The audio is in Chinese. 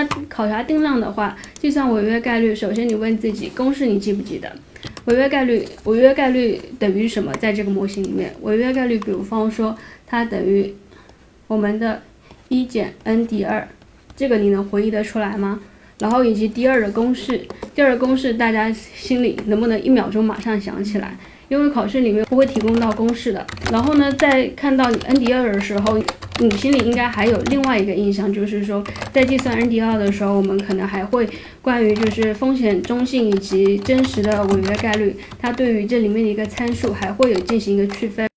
那考察定量的话，计算违约概率，首先你问自己公式你记不记得？违约概率，违约概率等于什么？在这个模型里面，违约概率，比如方说它等于我们的一减 n 第二，这个你能回忆得出来吗？然后以及第二的公式，第二个公式大家心里能不能一秒钟马上想起来？因为考试里面不会提供到公式的。然后呢，在看到你 n 第二的时候，你心里应该还有另外一个印象，就是说在计算 nd 二的时候，我们可能还会关于就是风险中性以及真实的违约概率，它对于这里面的一个参数还会有进行一个区分。